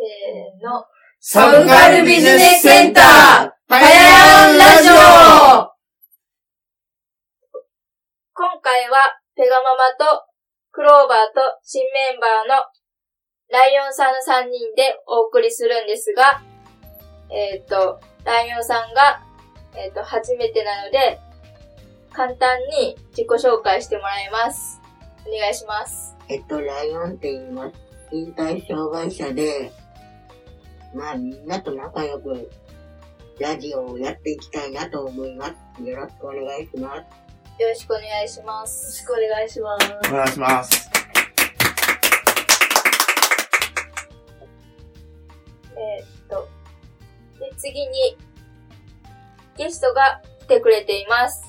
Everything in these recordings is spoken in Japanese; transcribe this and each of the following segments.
せーの。サブカルビジネスセンター、はややんラジオ今回は、ペガママと、クローバーと新メンバーのライオンさんの3人でお送りするんですが、えっ、と、ライオンさんが、えっ、と、初めてなので、簡単に自己紹介してもらいます。お願いします。えっと、ライオンって言います。引退障害者で、まあみんなと仲良くラジオをやっていきたいなと思います。よろしくお願いします。よろしくお願いします。よろしくお願いします。お願いします。えーっと、で、次に、ゲストが来てくれています。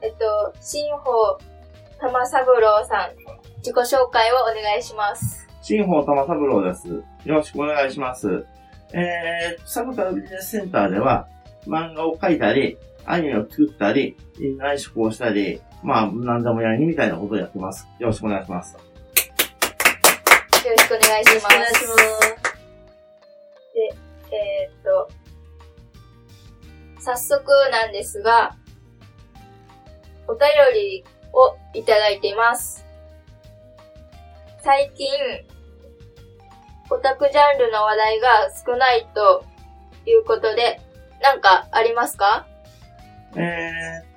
えっと、新保玉三郎さん、自己紹介をお願いします。新保玉三郎です。よろしくお願いします。えー、サブカルビジネスセンターでは、漫画を描いたり、アニメを作ったり、内職をしたり、まあ、なんでもやりみたいなことをやってます。よろしくお願いします。よろしくお願いします。お願いします。えーっと、早速なんですが、お便りをいただいています。最近、オタクジャンルの話題が少ないということで、なんかありますか？え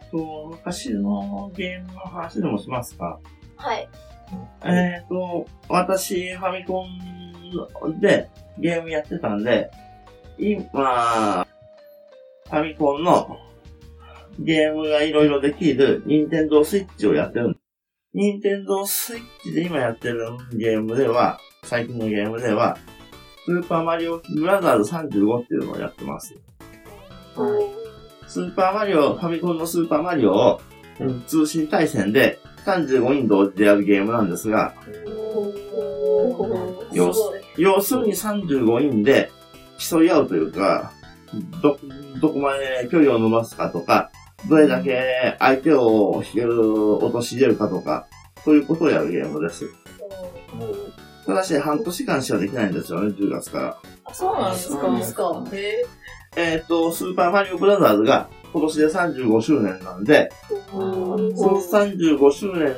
ーっと、昔のゲームの話でもしますか？はい。えーっと、私、ファミコンでゲームやってたんで、今、ファミコンのゲームがいろいろできるニンテンドースイッチをやってるんです。ニンテンドースイッチで今やってるゲームでは、最近のゲームでは、スーパーマリオブラザーズ35っていうのをやってます。スーパーマリオ、ファミコンのスーパーマリオを、うん。通信対戦で35人同時でやるゲームなんですが、よ要するに35人で競い合うというか、ど、どこまで距離を伸ばすかとか、どれだけ相手を引ける、落とし入れるかとか、そういうことをやるゲームです。ただし、半年間しかできないんですよね、10月から。あ、そうなんですかえっ、と、スーパーマリオブラザーズが今年で35周年なんで、その35周年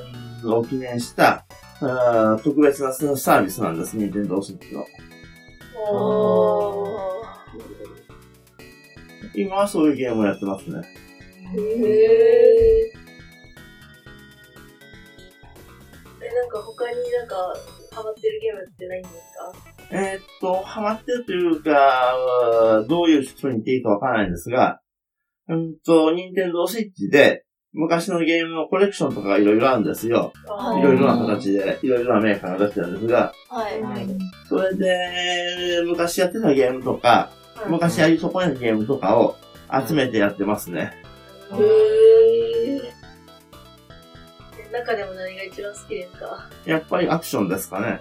を記念した、あー特別なサービスなんです、ニンテンドースイッチの。今はそういうゲームをやってますね。へえ。え、なんか他になんかハマってるゲームってないんですか？えーっと、ハマってるというか、どういう人に言っていいかわからないんですが、うんと、ニンテンドースイッチで、昔のゲームのコレクションとかがいろいろあるんですよ。あいろいろな形で、いろいろなメーカーが出してるんですが、はい。はい。それで、昔やってたゲームとか、昔やり損ねたゲームとかを集めてやってますね。へえ。中でも何が一番好きですか？やっぱりアクションですかね。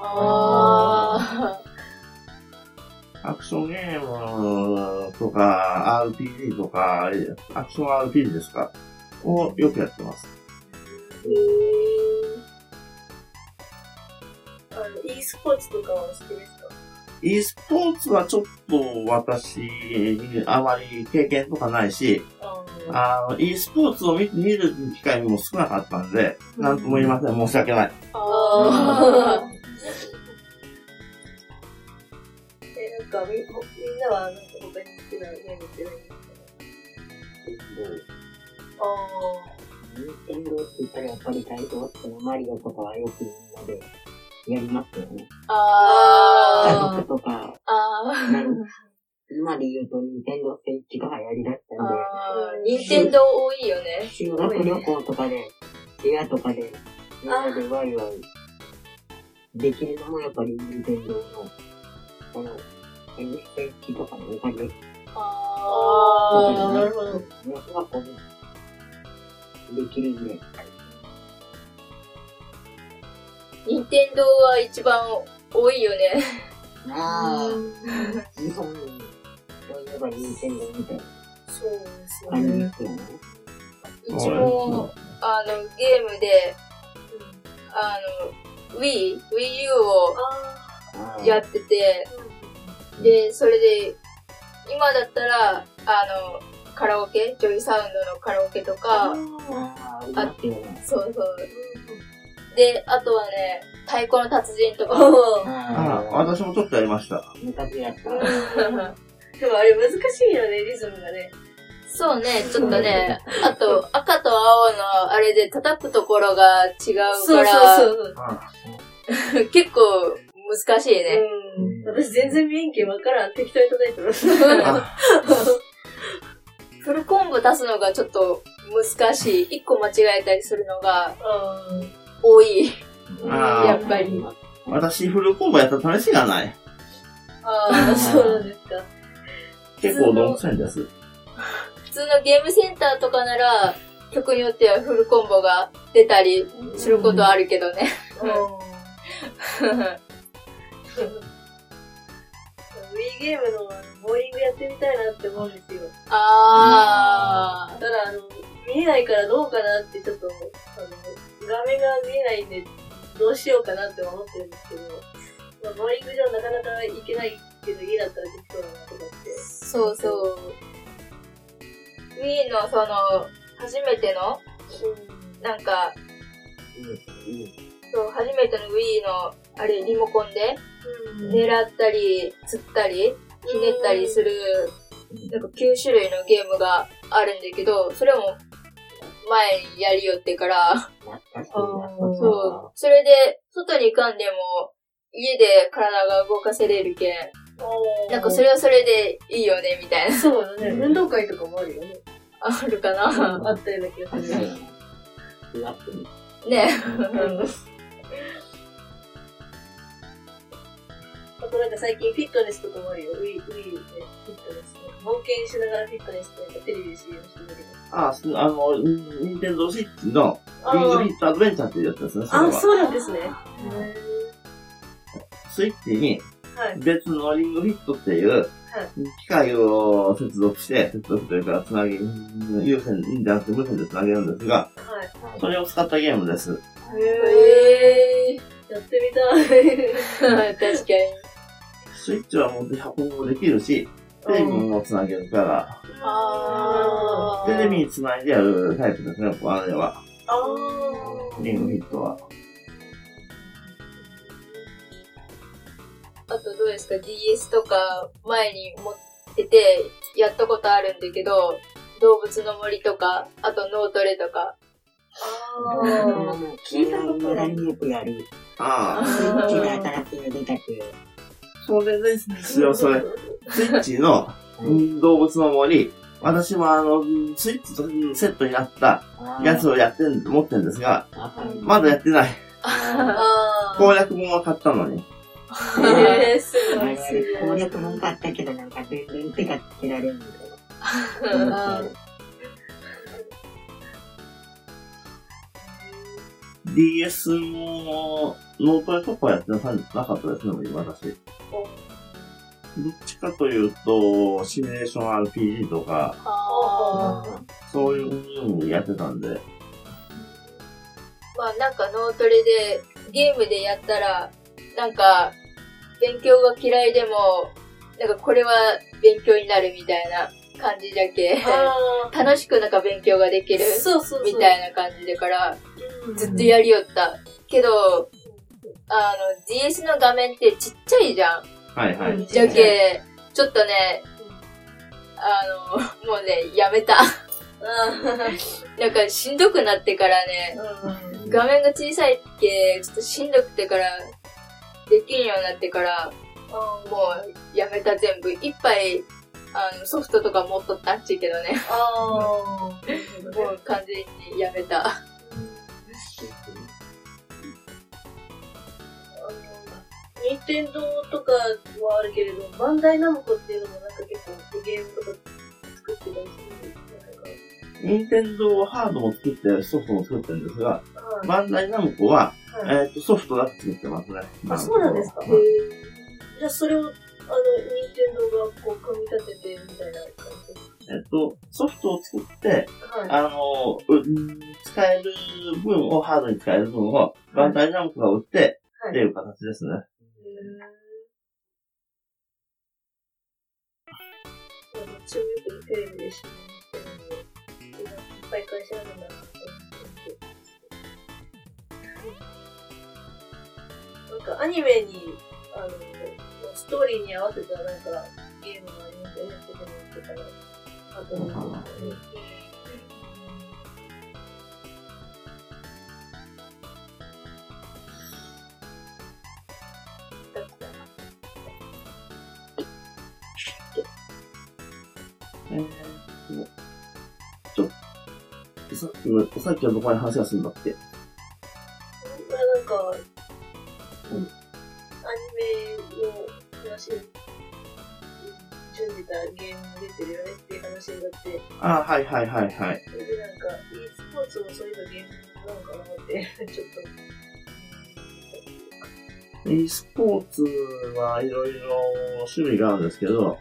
あアクションゲームとか、RPG とか、アクション RPG ですか？をよくやってます。へえ。あの、e スポーツとかは好きですか？E スポーツはちょっと私、あまり経験とかないし、ああの、e スポーツを見見る機会も少なかったんで、なんとも言いません。申し訳ない。あー。え、なんかみ、みんなはなんか他に好きなゲームってないんですかあニンテンドーって言ったらやっぱりタイトルってのマリオとかはよくみんなでやりますよね。あ家族とか、あなん今で言うとニンテンドースイッチが流行りだったんで、あー。ニンテンドー多いよね。修学旅行とかで、部屋とかで、みんなでワイワイできるのもやっぱり任天堂の、この、NSH とかのおかげ。あー、なるほど。ね、がこう、できるんで、ニンテンドーは一番多いよね。ああ、日本に、そういえば任天堂みたいなそうですよね。うちも、あの、ゲームで、あの、Wii、Wii U をやってて、で、それで、今だったら、あの、カラオケ、ジョイサウンドのカラオケとか、あって。そうそう。で、あとはね、太鼓の達人とか。おーあ私もちょっとやりました。でもあれ難しいよね、リズムがね。そうね、ちょっとね、あと、赤と青のあれで叩くところが違うそうから、そうそう。結構難しいね。うん。私全然免許わからん。適当に叩いてます。あ フルコンボ出すのがちょっと難しい。一個間違えたりするのが多い。やっぱり。私、フルコンボやった試しがない。ああ、そうなんですか。結構どんくさいんです。普通のゲームセンターとかなら、曲によってはフルコンボが出たりすることあるけどね。ウィーゲームのボーリングやってみたいなって思うん。ですよ。あー。ただ、あの、見えないからどうかなってちょっと、あの、画面が見えないんで、どうしようかなって思ってるんですけど、まあ、ボーリング場なかなか行けないけど、家だったらできそうだなとかって。そうそう。Wii のその、初めての、なんか、そう、初めての Wii の、あれ、リモコンで、うん。狙ったり、釣ったり、ひねったりする、なんか9種類のゲームがあるんだけど、それも、前にやりよってから、そう、それで、外に行かんでも、家で体が動かせれるけん、なんかそれはそれでいいよね、みたいな。そうだね。運動会とかもあるよね。あるかなあったような気がする。ね。あとなんか最近フィットネスとかもあるよ。ウィー、ウィーでフィットネス。冒険しながらフィットネスってなんかテレビで CM してるけど。あ、すあの、ニンテンドースイッチのリングフィットアドベンチャーっていうやつですね、それあ、そうなんですね。スイッチに。別のリングフィットっていう機械を接続して、接続というか、つなぎ、有線じゃなくて無線でつなげるんですが、はい。それを使ったゲームです。へへー。やってみたい。確かに。スイッチは持って運ぶもできるし、テレビもつなげるから、あテレビにつないでやるタイプですね、あれは。リングフィットは。あとどうですか ?DS とか前に持っててやったことあるんだけど、動物の森とか、あと脳トレとか。あー。聞いたことないい。よくやる。ああ、スイッチが新しいの出たけど。それですよ、それ。スイッチのうん動物の森。私もあの、スイッチとセットになったやつをやってん、持ってるんですが、まだやってない。あ攻略本は買ったのに。ー。へー、すごい、すごい。攻略も買ったけど、なんか全然手がつけられんみたい あ DS も、ノートでとかやってなかったですね、私。どっちかというと、シミュレーション RPG とか、あそういうのやってたんで、まあなんか脳トレで、ゲームでやったら、なんか、勉強が嫌いでも、なんかこれは勉強になるみたいな感じだけ、あ楽しくなんか勉強ができるー。そうそうそう。みたいな感じだから、うんずっとやりよった。けど、あの、DS の画面ってちっちゃいじゃん。はいはい。うんじゃけ、ちょっとね、あの、もうね、やめた。あなん かしんどくなってからね、ー画面が小さいっけ、ちょっとしんどくてから、できんようになってから、もうやめた全部。一杯、あの、ソフトとか持っとったんちけどね。あ もう完全にやめた。任天堂とかはあるけれど、バンダイナムコっていうのもなんか結構ゲームとか作ってたりするんですよ。任天堂ハードも作って、ソフトも作ってるんですが、はいバンダイナムコは、はいえっ、と、ソフトだけ作ってますね。あ、そうなんですか。はいじゃあそれを、あの、任天堂がこう組み立ててみたいな感じえっ、と、ソフトを作って、はい。あの、う使える分を、ハードに使える分を、バンダイナムコが売って、はいっていう形ですね。私もよくテレビで知ってるんで、いっぱい会社あるんだなと思って。なんかアニメに、あの、ストーリーに合わせたなんかゲームがありますよね、ポケモンとかの。あとなんか、だえちょっと、さっきの、さっきのどこまで話がするんだって。これはなんか、アニメの話に準じたゲームも出てるよねっていう話になって、ああ、はいはいはいはい。それでなんか、e スポーツもそういうのゲームなのかなって、ちょっと。e スポーツはいろいろ種類があるんですけど、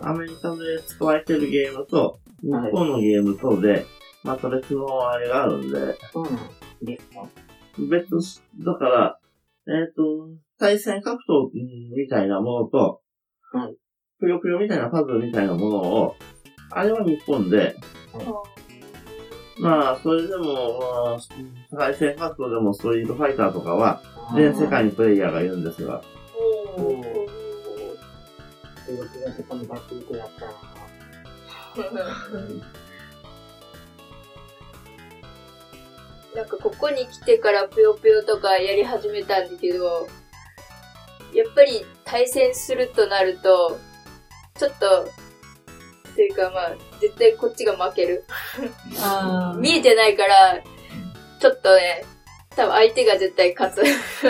アメリカで使われてるゲームと、日本のゲームとで、また別のあれがあるんで、そうなんですか？別し、だから、えっ、と、対戦格闘みたいなものと、はい。ぷよぷよみたいなパズルみたいなものを、あれは日本で、まあ、それでも、まあ、対戦格闘でもストリートファイターとかは、全世界にプレイヤーがいるんですが、おー。動きがそこにバックリやったら、なんかここに来てからぷよぷよとかやり始めたんだけど、やっぱり対戦するとなると、ちょっと、というかまあ、絶対こっちが負ける。見えてないから、ちょっとね、多分相手が絶対勝つ。ち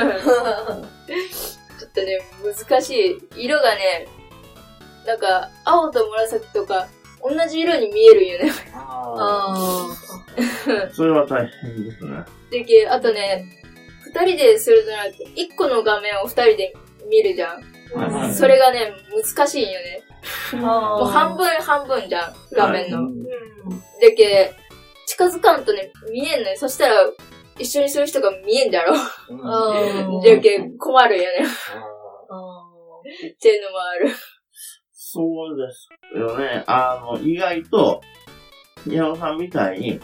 ょっとね、難しい。色がね、なんか、青と紫とか、同じ色に見えるんよね。ああそれは大変ですね。でけ、あとね、二人でするとなると、一個の画面を二人で見るじゃん。はいはいそれがね、難しいんよね。ー。もう半分半分じゃん、画面の。あ。でけ、近づかんとね、見えんのよ。そしたら、一緒にする人が見えんだろ。あー でけ、困るよね。あ っていうのもある。そうですよね。あの、意外と、宮野さんみたいに、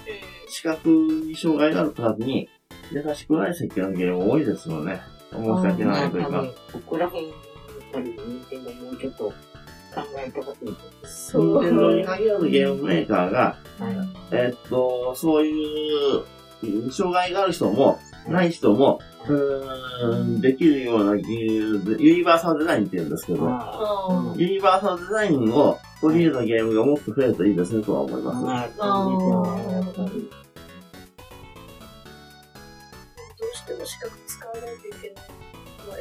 視覚に障害がある方に、優しくない設計のゲーム多いですよね。申し訳ないというか。ここら辺、やっぱり、任天堂もうちょっと考えてほしいです。そう。任天堂に限らずゲームメーカーが、はい。えっと、そういう、障害がある人も、ない人も、うーん、できるような、ユニバーサルデザインって言うんですけど、ユニバーサルデザインを取り入れたゲームがもっと増えるといいですねとは思います。どうしても視覚使わないといけない。まあ、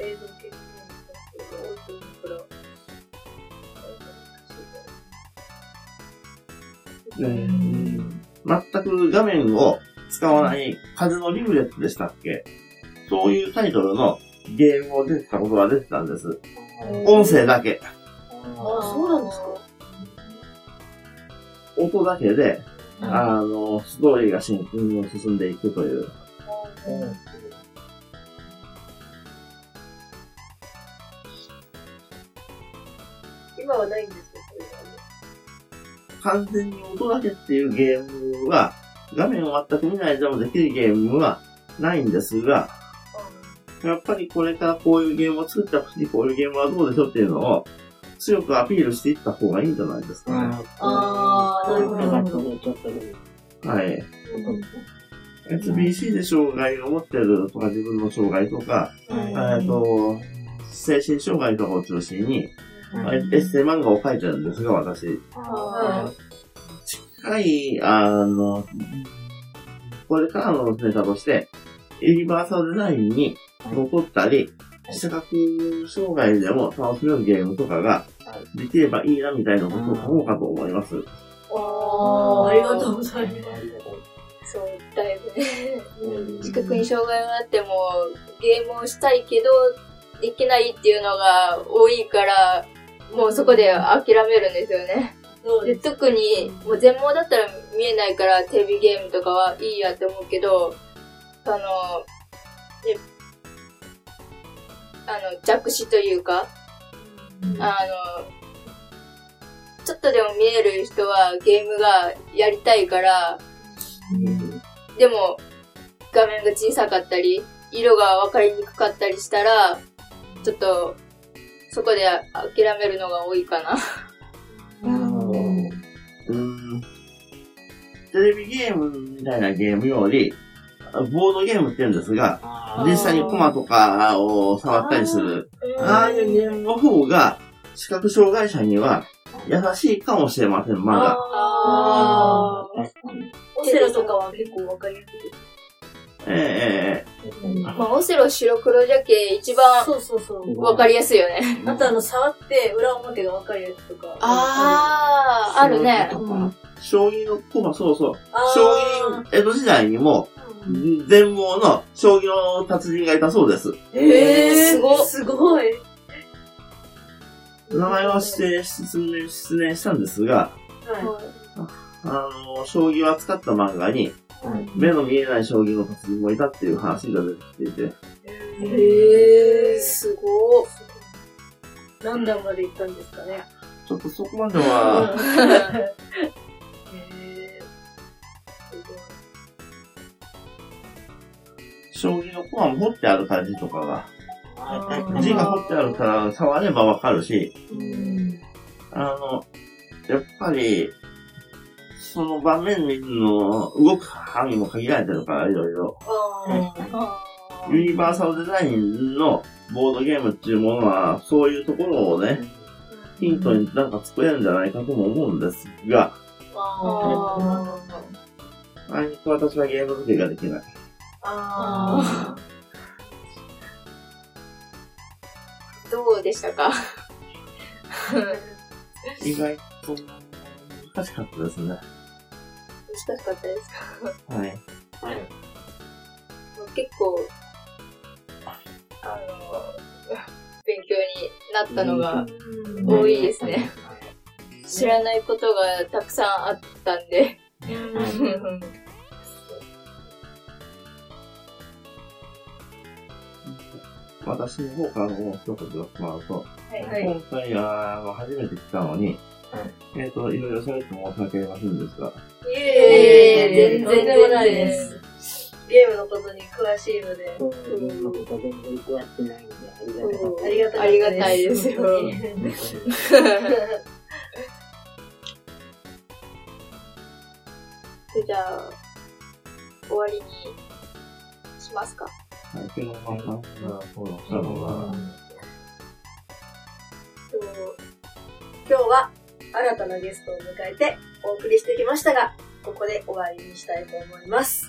ら。うん全く画面を使わない風のリブレットでしたっけ？そういうタイトルのゲームを出てたことが出てたんです。音声だけ。あ、そうなんですか音だけで、うんあの、ストーリーが進んでいくという。うん今はないんですよ、それはね。完全に音だけっていうゲームは、画面を全く見ないでもできるゲームはないんですが、やっぱりこれからこういうゲームを作ってほしい、こういうゲームはどうでしょうっていうのを強くアピールしていった方がいいんじゃないですかね。あーそういう形でちょっとでもはい。SBC で障害を持ってるとか自分の障害とか、はいえっと、精神障害とかを中心に、はいエッセイ漫画を描いてるんですが、私。あ近い、あの、これからのネタとして、ユニバーサルデザインに残ったり、視覚障害でも楽しめるゲームとかができればいいなみたいなことを思うかと思います。あーありがとうございます。そう、だいぶね。うん視覚に障害があっても、ゲームをしたいけど、できないっていうのが多いから、もうそこで諦めるんですよね。で。特に、もう全盲だったら見えないからテレビゲームとかはいいやって思うけど、あの、ね、あの、弱視というか、あの、ちょっとでも見える人はゲームがやりたいから、でも画面が小さかったり、色が分かりにくかったりしたら、ちょっとそこで諦めるのが多いかな。テレビゲームみたいなゲームより、ボードゲームって言うんですが、実際にコマとかを触ったりする、ああいうゲームの方が、視覚障害者には優しいかもしれません、まだ。オセロとかは結構わかりやすいです。ええまあ、オセロ白黒じゃけ一番そうそうそう。分かりやすいよね。あとあの、触って裏表がわかるやつとか。あー、あるね。将棋のコマ、そうそう。将棋、江戸時代にも、全盲の将棋の達人がいたそうです。えーすごっすごい。名前は指定、失念、失念したんですが、はあの、将棋を扱った漫画に、目の見えない将棋の達人もいたっていう話が出てきていて、い。へー、すごっ。何段まで行ったんですかね。ちょっとそこまでは、将棋のコマも彫ってある感じとかが、字にが彫ってあるから触ればわかるし、うん。あの、やっぱり、その場面の動く範囲も限られてるから、いろいろ。ユニバーサルデザインのボードゲームっていうものは、そういうところをね、ヒントになんか作れるんじゃないかとも思うんですが、ああいにく私はゲーム作りができない。あ どうでしたか？意外と難しかったですね。難しかったですか？はい。結構、あの、勉強になったのが多いですね。知らないことがたくさんあったんで。私の方からもう一言言ってもらうと、はい。今回は初めて来たのに、えっ、と、いろいろ喋って申し訳ありませんでした。いええ全然でもないです。ゲームのことに詳しいので。そう、そんなこと全然詳しくないんで、ありがたかっありがたありがたいですよた じゃあ、終わりにしますか。はい、けど、まあ、さんがそうだったのが、と今日は新たなゲストを迎えてお送りしてきましたが、ここで終わりにしたいと思います。